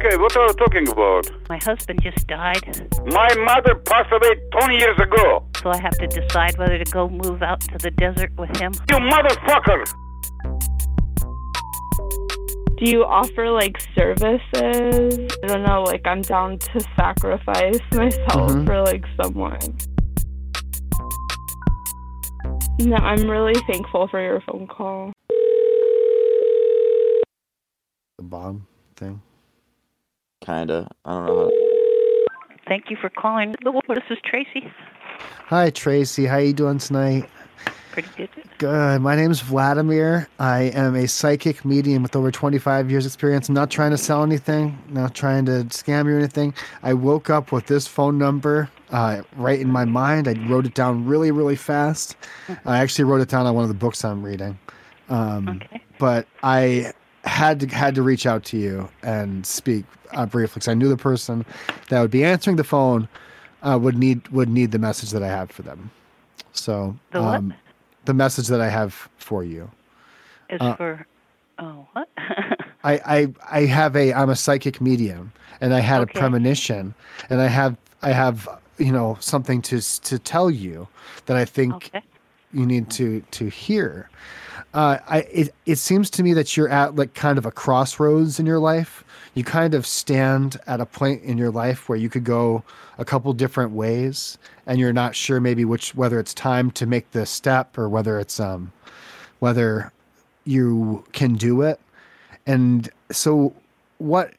Okay, what are you talking about? My husband just died, My mother passed away 20 years ago. so I have to decide whether to go move out to the desert with him. You motherfucker! Do you offer like services? I don't know, like I'm down to sacrifice myself Mhm. for like someone. No, I'm really thankful for your phone call. The bomb thing. Kinda. I don't know how. Thank you for calling. This is Tracy. Hi Tracy, how you doing tonight? Pretty good. Good. My name's Vladimir. I am a psychic medium with over 25 years experience. I'm not trying to sell anything, not trying to scam you or anything. I woke up with this phone number uh, right in my mind. I wrote it down really, really fast. I actually wrote it down on one of the books I'm reading. Um, Okay. But I had to had to reach out to you and speak uh, briefly because I knew the person that would be answering the phone uh, would need would need the message that I have for them. So The um, the message that I have for you. Is uh, for. Oh, what? I, I I have a I'm a psychic medium and I had Okay. a premonition and I have I have you know something to to tell you that I think okay. you need to to hear. Uh, I it, it seems to me that you're at like kind of a crossroads in your life. You kind of stand at a point in your life where you could go a couple different ways, and you're not sure maybe which whether it's time to make the step or whether it's um whether you can do it. And so what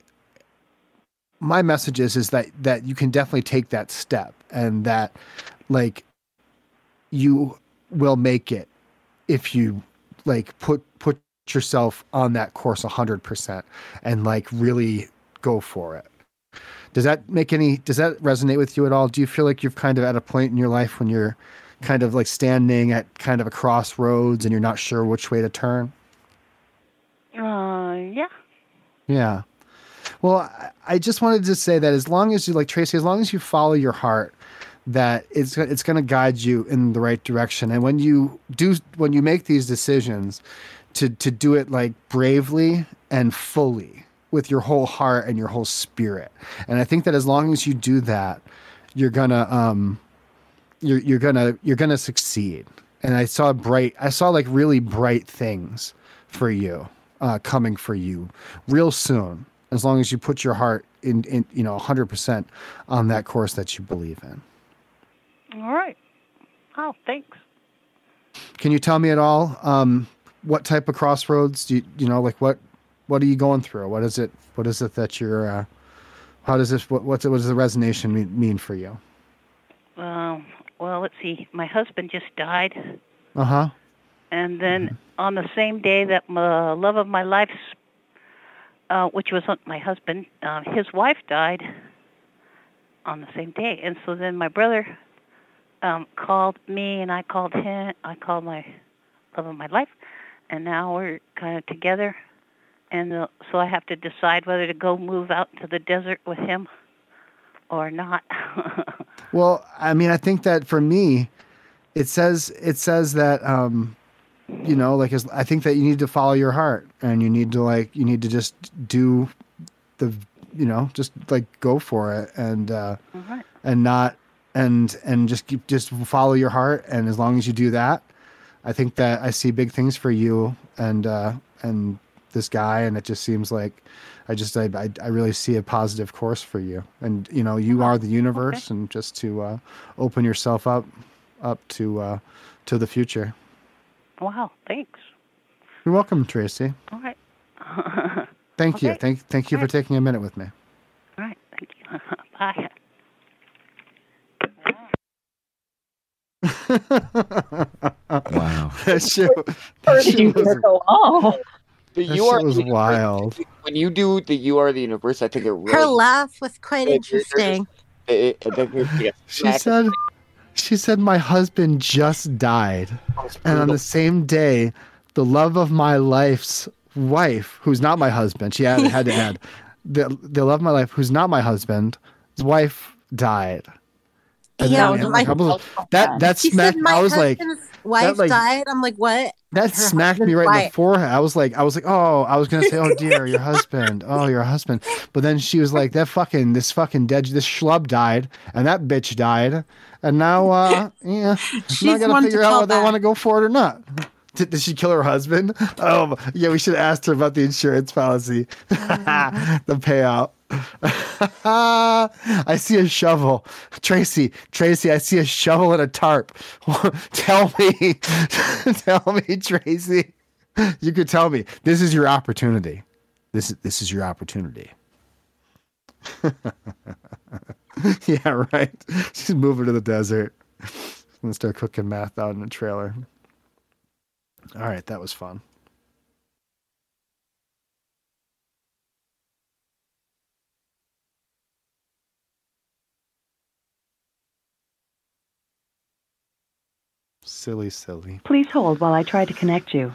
my message is is that that you can definitely take that step and that like you will make it if you like put put yourself on that course 100% and like really go for it does that make any does that resonate with you at all do you feel like you've kind of at a point in your life when you're kind of like standing at kind of a crossroads and you're not sure which way to turn Uh, yeah. Yeah. Well, I- I just wanted to say that as long as you like Tracy, as long as you follow your heart, that it's it's going to guide you in the right direction. And when you do, when you make these decisions, to to do it like bravely and fully with your whole heart and your whole spirit. And I think that as long as you do that, you're gonna um, you're you're gonna you're gonna succeed. And I saw bright, I saw like really bright things for you uh, coming for you real soon as long as you put your heart in, in you know 100% on that course that you believe in All right. Oh, thanks. can you tell me at all um, what type of crossroads do you, you know like what what are you going through what is it what is it that you're uh, how does this what what's it, what does the resonation mean, mean for you Um, well, let's see. My husband just died, uh-huh and then on the same day that my love of my life, uh, which was my husband, uh, his wife died on the same day, and so then my brother um, called me, and I called him. I called my love of my life, and now we're kind of together. And uh, so I have to decide whether to go move out to the desert with him or not. Well, I mean, I think that for me, it says it says that um, you know, like as, I think that you need to follow your heart, and you need to like you need to just do the you know just like go for it, and uh, right. and not and and just keep just follow your heart, and as long as you do that, I think that I see big things for you and uh, and this guy, and it just seems like I just I, I I really see a positive course for you, and you know you are the universe, and just to uh, open yourself up up to uh, to the future. Wow, thanks. You're welcome, Tracy. All right. Thank you. Thank thank you for Alright. taking a minute with me. All right, thank you. Bye. Wow. that shit, that shit you was, hear go? Oh, The that you shit are was wild. When you do the you are the universe, I think it really. Her laugh was quite It- it- interesting. It, it, I think it- yeah, She said she said my husband just died. And on the same day, the love of my life's wife, who's not my husband, she had, had to add, the, the love of my life, who's not my husband, his wife died. And Yeah, then- my- was- that that She smacked. I was like, wife like- died. I'm like, what? that her smacked me right in the forehead. I was like, I was like, oh, I was gonna say, oh dear, your husband, oh your husband. But then she was like, that fucking this fucking dead this schlub died, and that bitch died, and now uh yeah, She's I She's gotta one to figure out whether I want to go for it or not. Did, did she kill her husband? Oh yeah, we should have asked her about the insurance policy, the payout. I see a shovel. Tracy, Tracy, I see a shovel and a tarp. tell me, tell me, Tracy. You could tell me. This is your opportunity. This is this is your opportunity. yeah, right. She's moving to the desert. Gonna start cooking math out in a trailer. All right, that was fun. Silly, silly. Please hold while I try to connect you.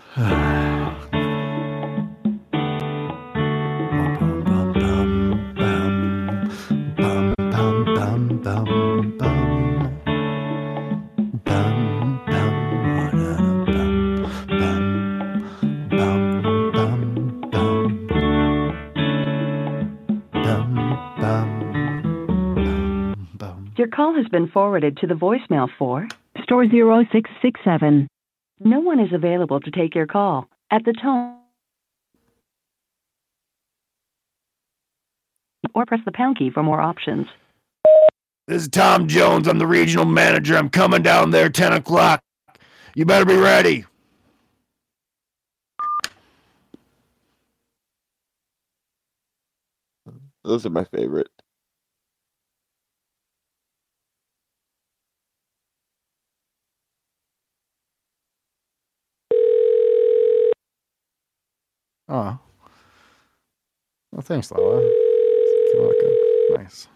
Your call has been forwarded to the voicemail for store 0667. No one is available to take your call. At the tone, or press the pound key for more options. This is Tom Jones. I'm the regional manager. I'm coming down there 10 o'clock. You better be ready. Those are my favorite. Oh. Well, thanks, Lala. Came out good. Nice.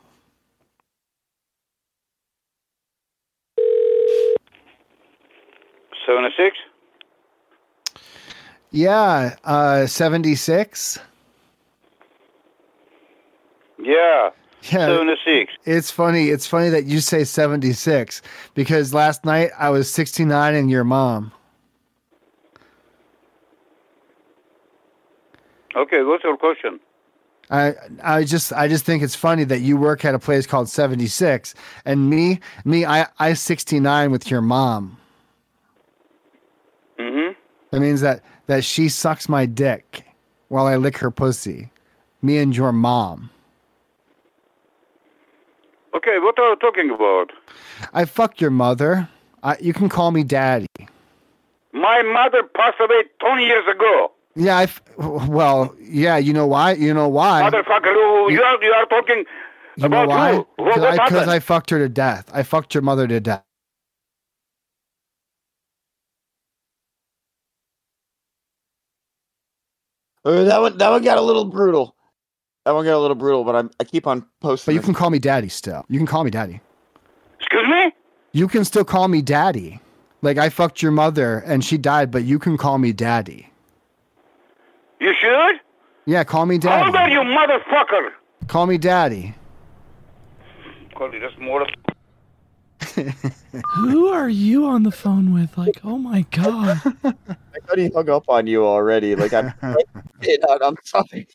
Seven and six. Yeah, uh, 76. Yeah. Yeah. Seven and six. It's funny. It's funny that you say 76 because last night I was 69 and your mom. Okay, what's your question? I I just I just think it's funny that you work at a place called 76 and me me I I 69 with your mom. Mm-hmm. That means that that she sucks my dick while I lick her pussy. Me and your mom. Okay, what are you talking about? I fuck your mother. I, you can call me daddy. My mother passed away 20 years ago. Yeah, I f- well, yeah, you know why? You know why? Motherfucker, you, you, are, you are talking You know about why? who? Because what I, 'cause happened? I fucked her to death. I fucked your mother to death. Uh, that one, that one got a little brutal. That one got a little brutal, but I'm, I keep on posting. But you this. can call me daddy still. You can call me daddy. Excuse me? You can still call me daddy. Like I fucked your mother and she died, but you can call me daddy. You should? Yeah, call me daddy. How old are you, motherfucker? Call me daddy. Call you just more. Who are you on the phone with? Like, oh my god. I thought he hung up on you already. Like I'm, I'm sorry.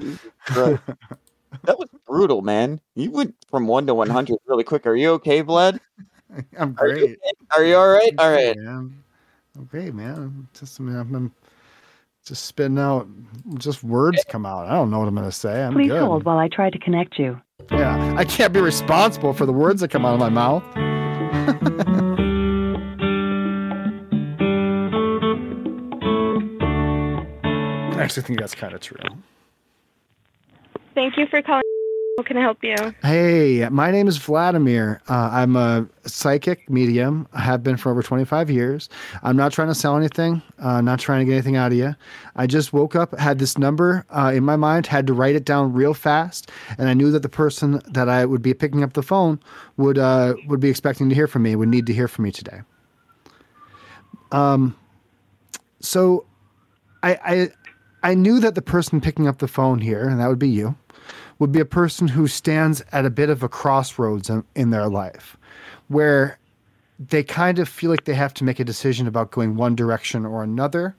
Jesus That was brutal, man. You went from one to one hundred really quick. Are you okay, Vlad? I'm Are you, great. okay? Are you all right? All right. Man. I'm great, man. I'm just I'm, I'm just spitting out just words come out. I don't know what I'm gonna say. I'm Please good. hold while I try to connect you. Yeah, I can't be responsible for the words that come out of my mouth. I actually think that's kind of true. Thank you for calling. How can I help you? Hey, my name is Vladimir. Uh, I'm a psychic medium. I have been for over 25 years. I'm not trying to sell anything, uh, not trying to get anything out of you. I just woke up, had this number uh, in my mind, had to write it down real fast, and I knew that the person that I would be picking up the phone would uh, would be expecting to hear from me, would need to hear from me today. Um, so I I I knew that the person picking up the phone here, and that would be you, would be a person who stands at a bit of a crossroads in, in their life where they kind of feel like they have to make a decision about going one direction or another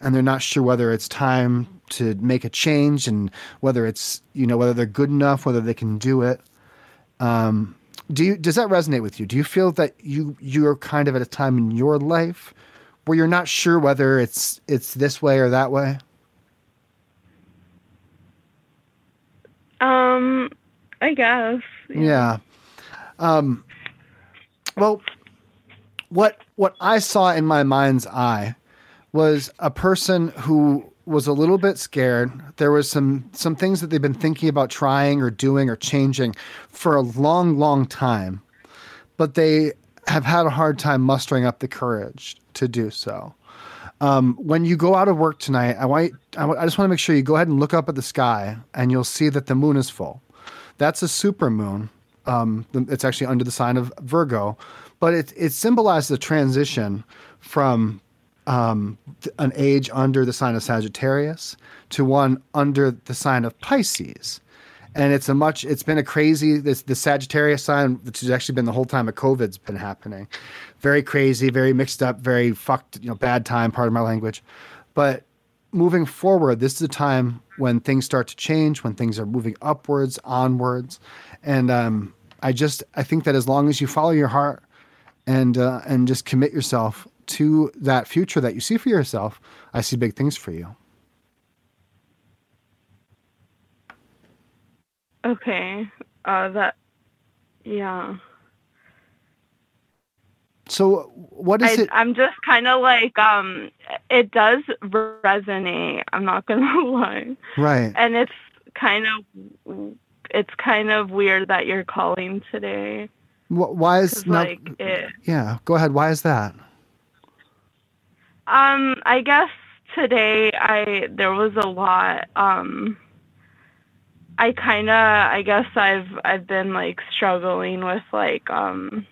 and they're not sure whether it's time to make a change and whether it's you know whether they're good enough whether they can do it. Um, do you does that resonate with you? Do you feel that you you're kind of at a time in your life where you're not sure whether it's it's this way or that way Um, I guess. yeah um, well what what i saw in my mind's eye was a person who was a little bit scared. There was some some things that they've been thinking about trying or doing or changing for a long, long time, but they have had a hard time mustering up the courage to do so. Um, when you go out of work tonight, I want I, just want to make sure you go ahead and look up at the sky, and you'll see that the moon is full. That's a super moon. Um, it's actually under the sign of Virgo, but it it symbolizes the transition from um, an age under the sign of Sagittarius to one under the sign of Pisces. And it's a much, it's been a crazy, this, the Sagittarius sign, which has actually been the whole time of COVID's been happening. Very crazy, very mixed up, very fucked, you know, bad time, part of my language. But moving forward, this is a time when things start to change, when things are moving upwards, onwards. And um, I just, I think that as long as you follow your heart and, uh, and just commit yourself to that future that you see for yourself, I see big things for you. Okay. Uh, that. Yeah. So what is I, it? I'm just kind of like um, it does resonate. I'm not gonna lie. Right. And it's kind of it's kind of weird that you're calling today. Why is not? like it, Yeah, go ahead. Why is that? Um, I guess today I there was a lot. Um, I kind of I guess I've I've been like struggling with like um,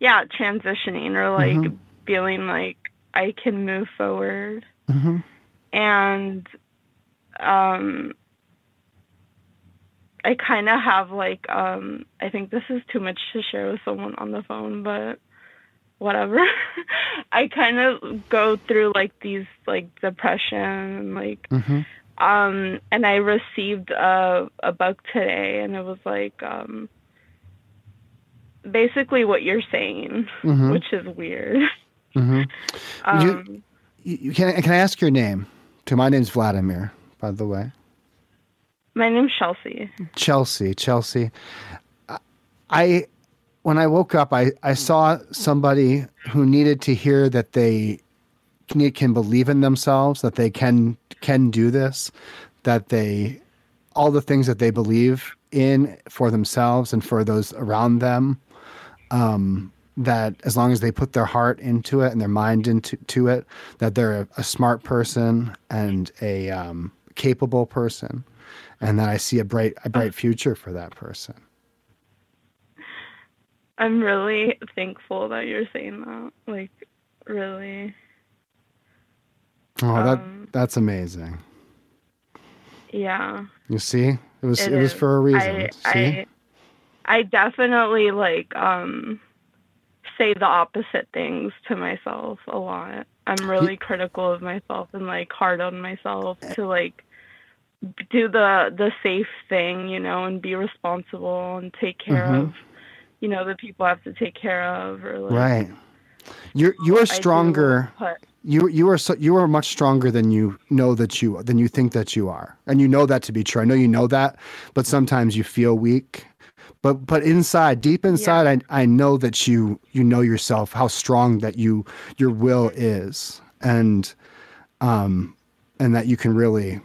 yeah, transitioning or like Mhm. feeling like I can move forward hmm and um. I kind of have like um I think this is too much to share with someone on the phone, but whatever. I kind of go through like these like depression like hmm um and I received a a book today and it was like um basically what you're saying, hmm which is weird. hmm Um You, you can can I ask your name? To my name's Vladimir, by the way. my name's Chelsea. Chelsea, Chelsea. I- I when I woke up, I I saw somebody who needed to hear that they can, can believe in themselves, that they can can do this, that they all the things that they believe in for themselves and for those around them. Um, that as long as they put their heart into it and their mind into to it, that they're a, a smart person and a um, capable person, and that I see a bright a bright future for that person. I'm really thankful that you're saying that. Like really. Oh, Um, that that's amazing. Yeah. You see, it was it, It was for a reason. I, see, I I definitely like um say the opposite things to myself a lot. I'm really critical of myself and like hard on myself to like do the the safe thing, you know, and be responsible and take care Mhm. of you know the people I have to take care of or like right? You're you I are do stronger. put- You you are so, you are much stronger than you know that you than you think that you are, and you know that to be true. I know you know that, but sometimes you feel weak. But but inside, deep inside, I I know that you you know yourself how strong that you your will is, and um, and that you can really.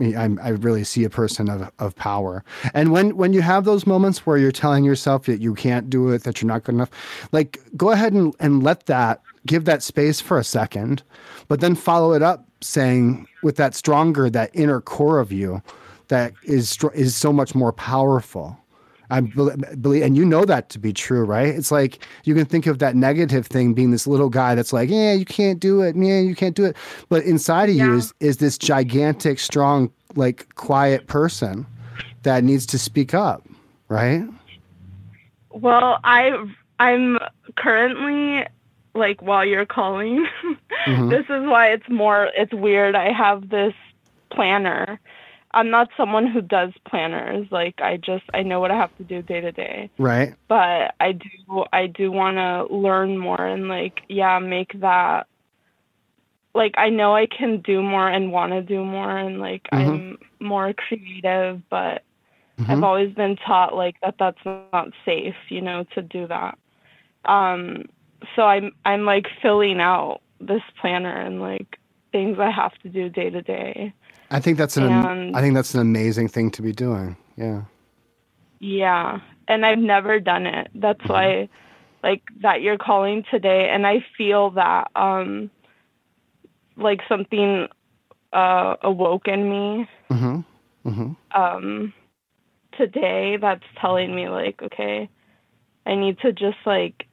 I, I really see a person of, of power, and when when you have those moments where you're telling yourself that you can't do it, that you're not good enough, like go ahead and, and let that give that space for a second, but then follow it up saying with that stronger, that inner core of you, that is is so much more powerful. I believe, and you know that to be true, right? It's like you can think of that negative thing being this little guy that's like, yeah, you can't do it, yeah, you can't do it. But inside of you is is this gigantic, strong, like quiet person that needs to speak up, right? Well, I I'm currently like while you're calling. Mhm. this is why it's more it's weird. I have this planner. I'm not someone who does planners. Like I just I know what I have to do day to day. Right. But I do I do want to learn more and like yeah, make that like I know I can do more and want to do more and like Mhm. I'm more creative, but I've Mhm. always been taught like that that's not safe, you know, to do that. Um so I'm I'm like filling out this planner and like things I have to do day to day. I think that's an And- I think that's an amazing thing to be doing. Yeah. Yeah. And I've never done it. That's Mm-hmm. why like that you're calling today and I feel that um like something uh awoke in me Mhm. Mhm. um today that's telling me like okay i need to just like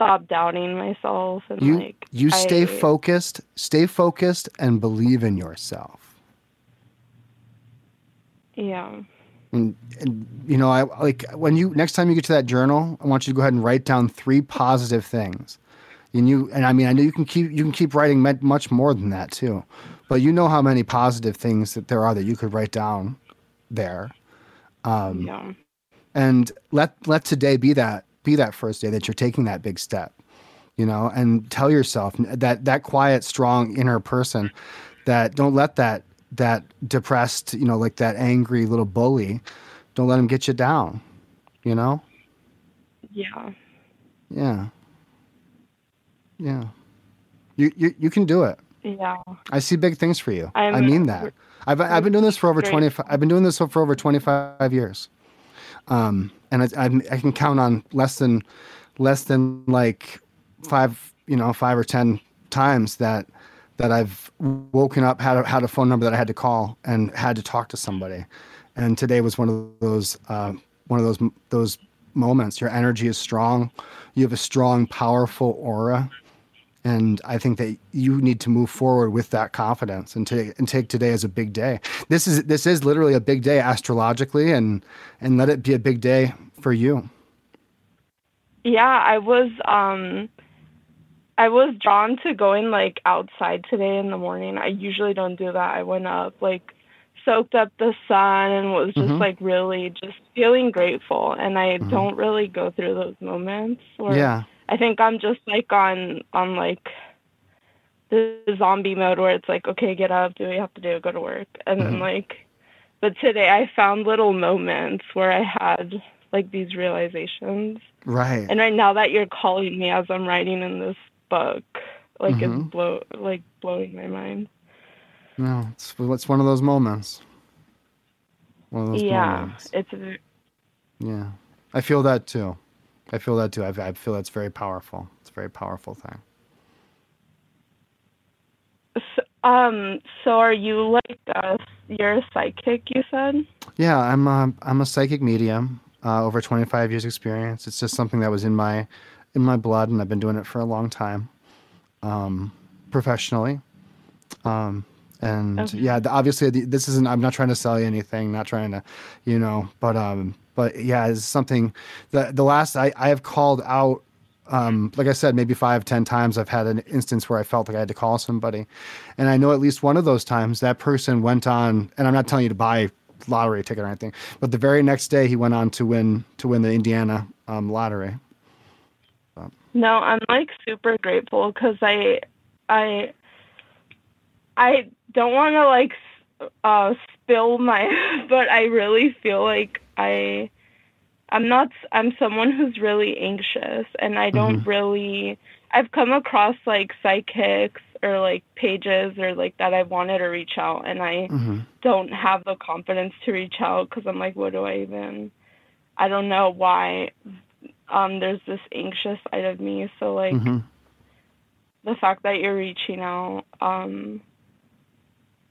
stop doubting myself and You like you stay I- focused, stay focused and believe in yourself. yeah And, and you know, I like when you next time you get to that journal, I want you to go ahead and write down three positive things. And you and I mean, I know you can keep you can keep writing mu- much more than that too, but you know how many positive things that there are that you could write down there. Um, yeah and let let today be that be that first day that you're taking that big step you know and tell yourself that that quiet strong inner person that don't let that that depressed you know like that angry little bully don't let him get you down you know? Yeah. Yeah. Yeah. You you, you can do it. Yeah. I see big things for you. I I'm- mean that. I've, I've been doing this for over 25 i've been doing this for over 25 years um, and I, I, can count on less than less than like five you know five or ten times that that I've woken up had a, had a phone number that I had to call and had to talk to somebody. And today was one of those uh, one of those those moments. Your energy is strong. You have a strong powerful aura and I think that you need to move forward with that confidence and take and take today as a big day. This is this is literally a big day astrologically, and and let it be a big day for you. yeah i was um i was drawn to going like outside today in the morning i usually don't do that i went up like soaked up the sun and was just Mhm. like really just feeling grateful and i Mhm. don't really go through those moments where Yeah, I think I'm just like on on like the zombie mode where it's like, okay, get up, do what you have to do, go to work, and Mhm. then like, but today I found little moments where I had like these realizations, right. and right now that you're calling me as I'm writing in this book, like Mhm. it's blow like blowing my mind. no, it's it's one of those moments. One of those yeah, moments. it's v- Yeah, I feel that too. I feel that too. I, I feel that's very powerful. It's a very powerful thing. s- um. So are you like uh, you're a psychic? You said. Yeah, I'm a, I'm a psychic medium. Uh, over 25 years experience. It's just something that was in my in my blood, and I've been doing it for a long time, um, professionally. Um, and Okay. yeah, the, obviously the, this isn't. I'm not trying to sell you anything. Not trying to, you know. But um, but yeah, it's something. The the last I I have called out. Um, like I said, maybe five, ten times I've had an instance where I felt like I had to call somebody, and I know at least one of those times that person went on. And I'm not telling you to buy lottery ticket or anything, but the very next day he went on to win to win the Indiana um, lottery. No, I'm like super grateful because I, I, I don't want to like uh spill my, but I really feel like I, I'm not. I'm someone who's really anxious, and I don't Mhm. really. I've come across like psychics or like pages or like that I wanted to reach out, and I hmm don't have the confidence to reach out because I'm like, what do I even? I don't know why. Um, there's this anxious side of me, so like hmm the fact that you're reaching out, um,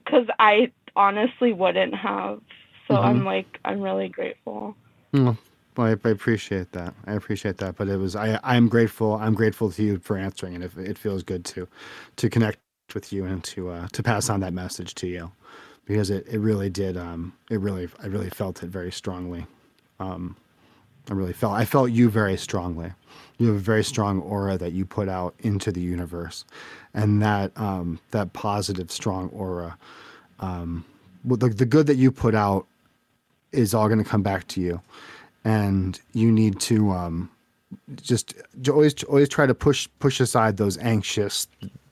because I honestly wouldn't have. So Mhm. I'm like, I'm really grateful. Well, I, I appreciate that. I appreciate that. But it was I. I'm grateful. I'm grateful to you for answering, and it, it feels good to to connect with you and to uh, to pass on that message to you, because it, it really did. Um, it really I really felt it very strongly. Um, I really felt I felt you very strongly. You have a very strong aura that you put out into the universe, and that um, that positive, strong aura, um, well, the the good that you put out is all going to come back to you, and you need to um, just always always try to push push aside those anxious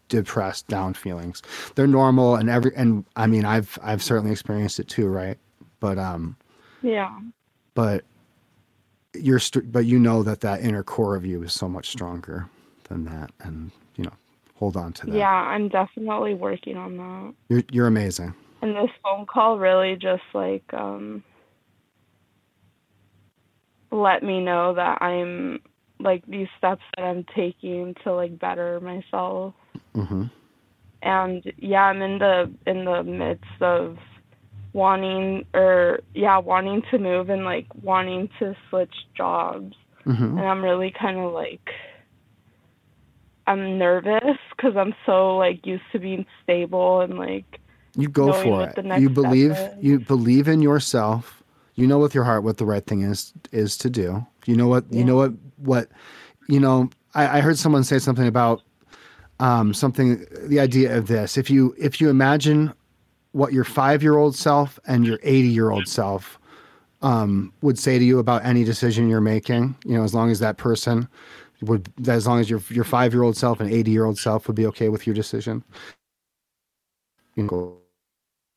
depressed down feelings. They're normal and every and i mean i've i've certainly experienced it too right? But um Yeah. but you're st- but you know that that inner core of you is so much stronger than that. And you know hold on to that. Yeah, I'm definitely working on that. you're you're amazing. And this phone call really just like um let me know that I'm like these steps that I'm taking to like better myself. hmm And yeah, I'm in the in the midst of wanting or yeah, wanting to move and like wanting to switch jobs. hmm And I'm really kind of like I'm nervous cuz I'm so like used to being stable and like you go for it. you believe you believe in yourself you know with your heart what the right thing is is to do. You know what you know what what you know I, I heard someone say something about um, something the idea of this. If you if you imagine what your five year old self and your 80 year old self um, would say to you about any decision you're making you know as long as that person would as long as your your five year old self and 80 year old self would be okay with your decision. You know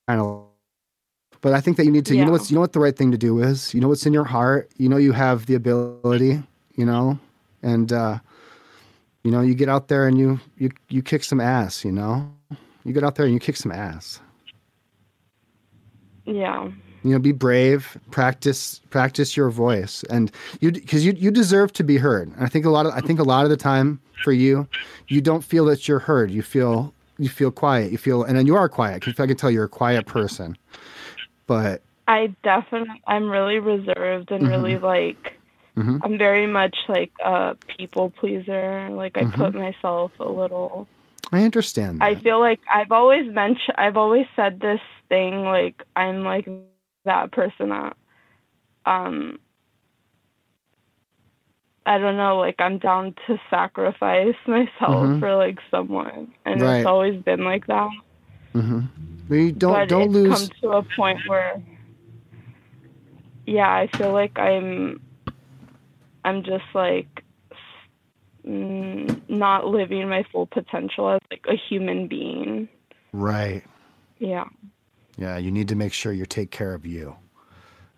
kind of but i think that you need to you know what's you know what the right thing to do is? You know what's in your heart? You know you have the ability you know? And uh you know you get out there and you you you kick some ass you know? You get out there and you kick some ass. Yeah. you know be brave practice practice your voice. And you because you you deserve to be heard. And i think a lot of i think a lot of the time for you you don't feel that you're heard. You feel you feel quiet. You feel and then you are quiet. Because i can tell you're a quiet person but I definitely I'm really reserved and really like Mhm. I'm very much like a people pleaser. Like I put myself a little i understand I feel like I've always mentioned I've always said this thing like I'm like that person that um I don't know, like I'm down to sacrifice myself Mhm. for like someone. And Right. it's always been like that. But you don't but don't lose come to a point where yeah i feel like i'm i'm just like mm, not living my full potential as like a human being. Right. Yeah. Yeah you need to make sure you take care of you.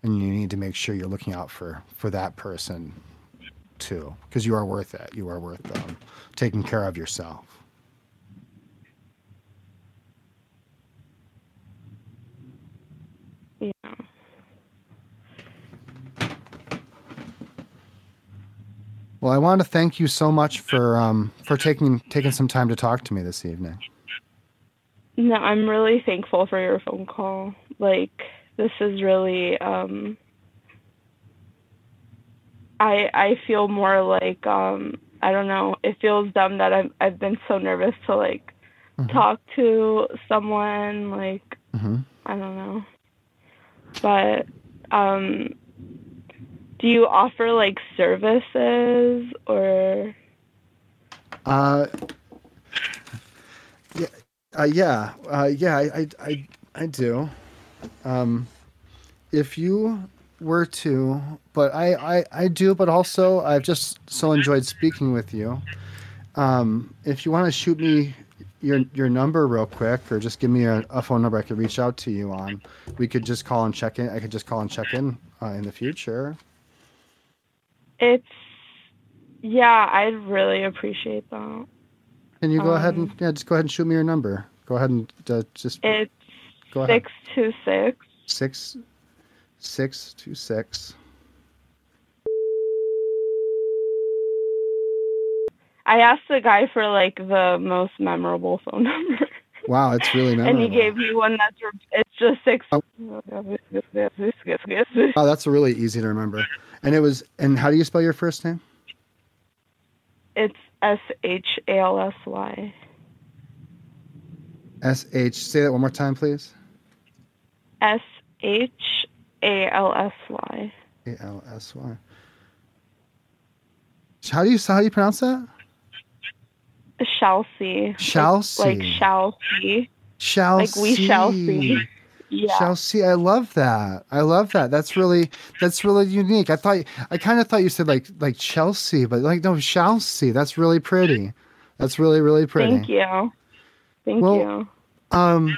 And you need to make sure you're looking out for for that person too. Because you are worth it. You are worth um, taking care of yourself yeah Well, I want to thank you so much for um, for taking taking some time to talk to me this evening. no i'm really thankful for your phone call like this is really um i i feel more like um i don't know it feels dumb that i've i've been so nervous to like Mhm. talk to someone like hmm I don't know. But um do you offer like services or Uh, yeah, uh, yeah, uh, yeah. I, I, I, I do. Um, if you were to, but I, I, I do. But also, I've just so enjoyed speaking with you. Um, if you want to shoot me your your number real quick, or just give me a, a phone number I could reach out to you on, we could just call and check in. I could just call and check in uh, in the future. it's yeah, I'd really appreciate that. Can you go ahead and Um, yeah, just go ahead and shoot me your number. Go ahead and uh, just It's go ahead. six two six six six two six. I asked the guy for like the most memorable phone number. Wow, it's really memorable. and he gave me one that's re- it's just six Oh. Wow, that's really easy to remember. And it was. And how do you spell your first name? it's S H A L S Y. S H. Say that one more time, please. S H A L S Y. A L S Y. How do you how do you pronounce that? Shall see. Shall like, see. Like shall see. Shall Like we shall see. Yeah. Shall see. I love that. I love that. That's really that's really unique. I thought I kind of thought you said like like Chelsea, but like no, shall see. That's really pretty. That's really really pretty. Thank you. Thank Well, you. Um,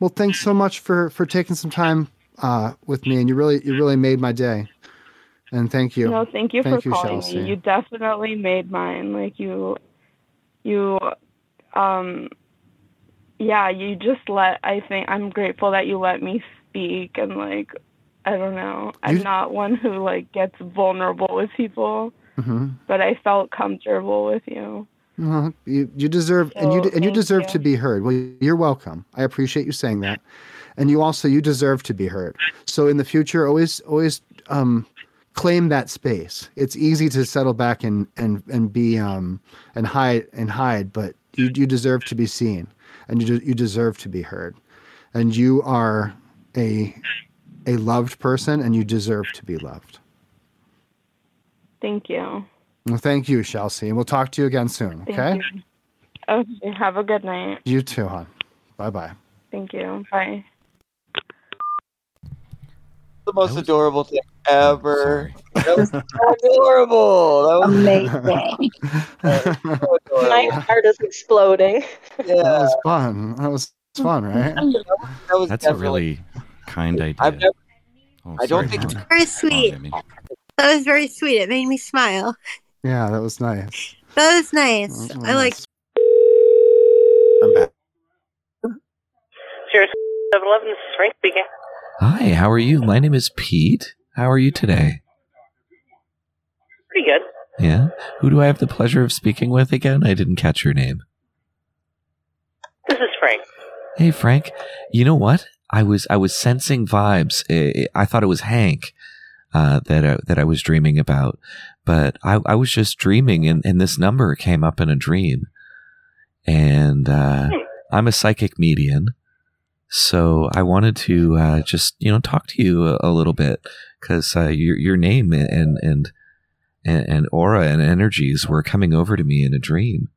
well, thanks so much for for taking some time uh with me, and you really you really made my day. And thank you. No, thank you Thank for you, calling Chelsea. me. You definitely made mine. Like you, you, um, yeah, you just let. I think I'm grateful that you let me speak and like, I don't know. I'm You- not one who like gets vulnerable with people, hmm but I felt comfortable with you. You you deserve and you and you deserve you. to be heard. Well, you're welcome. I appreciate you saying that, and you also you deserve to be heard. So in the future, always always um, claim that space. It's easy to settle back and and and be um and hide and hide, but you you deserve to be seen, and you you deserve to be heard, and you are a a loved person, and you deserve to be loved. Thank you. Well, thank you, Chelsea, and we'll talk to you again soon. Thank okay. you. Okay. Have a good night. You too, hon. Bye bye. Thank you. Bye. The most was- adorable thing Oh, ever. that was so adorable. That was Amazing. so My heart is exploding. That Yeah, was fun. That was fun, right? that was That's a really kind idea. I've never. Oh, I don't sorry, think- Mom. Very sweet. I mean, That was very sweet. It made me smile. Yeah, that was nice. That was nice. That was I like. nice. I'm back. Cheers. 7-Eleven, this is Frank speaking. Hi, how are you? My name is Pete. How are you today? Pretty good. Yeah. Who do I have the pleasure of speaking with again? I didn't catch your name. This is Frank. Hey, Frank. You know what? I was I was sensing vibes. I, thought it was Hank uh, that I, that I was dreaming about, but I, I was just dreaming, and, and this number came up in a dream. And uh, I'm a psychic medium, so I wanted to uh, just you know talk to you a, a little bit because uh, your your name and and and, and aura and energies were coming over to me in a dream.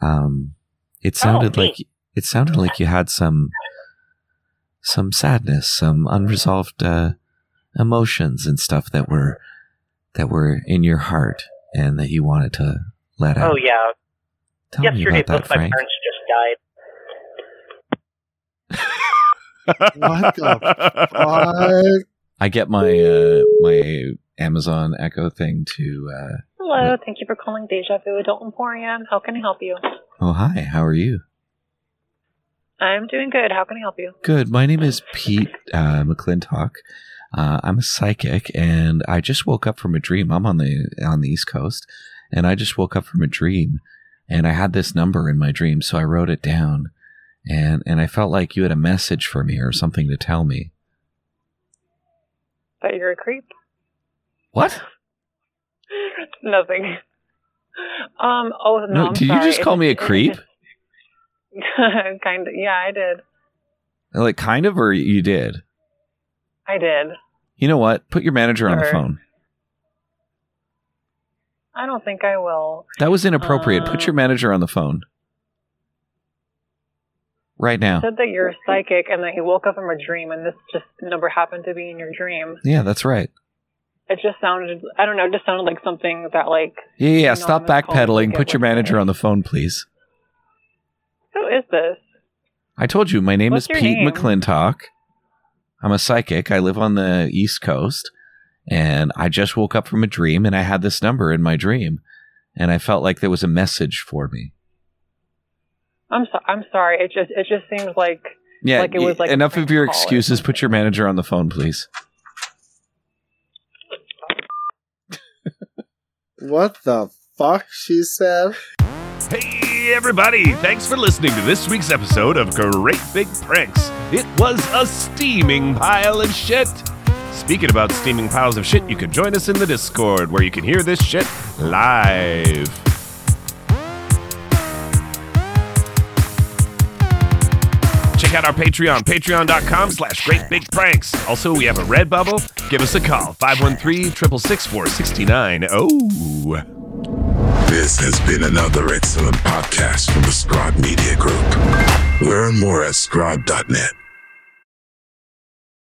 Um, it sounded like it sounded like you had some some sadness, some unresolved uh, emotions and stuff that were that were in your heart and that you wanted to let out. Oh, yeah. Tell Yesterday, me about both that, my Frank. parents just died. What the fuck? I get my uh, my Amazon Echo thing to. Uh, Hello, thank you for calling Deja Vu Adult Emporium. How can I help you? oh hi, how are you? I'm doing good. How can I help you? Good. My name is Pete uh, McClintock. Uh, I'm a psychic, and I just woke up from a dream. I'm on the on the East Coast, and I just woke up from a dream, and I had this number in my dream, so I wrote it down, and and I felt like you had a message for me or something to tell me. That you're a creep? What? Nothing. Um. Oh no. No, did you just call me a creep? kind of. Yeah, I did. Like kind of, or you did? I did. You know what? Put your manager on the phone. I don't think I will. That was inappropriate. Put Uh, your manager on the phone right now. Said that you're psychic and that you woke up from a dream, and this just number happened to be in your dream. Yeah, that's right. It just sounded. I don't know. It just sounded like something that like. Yeah, yeah. Stop on this call, backpedaling. Put your manager on the phone, please. Who is this? I told you my name What's is Pete name? McClintock. I'm a psychic. I live on the East Coast, and I just woke up from a dream, and I had this number in my dream, and I felt like there was a message for me. I'm so, I'm sorry. It just it just seems like Yeah, like it was like enough of your excuses. Put your manager on the phone, please. What the fuck she said? Hey, everybody! Thanks for listening to this week's episode of Great Big Pranks. It was a steaming pile of shit. Speaking about steaming piles of shit, you can join us in the Discord where you can hear this shit live. Check out our Patreon, patreon.com slash great big pranks. Also, we have a RedBubble. Give us a call, 513 664 69. Oh. This has been another excellent podcast from the Scribe Media Group. Learn more at scribe.net.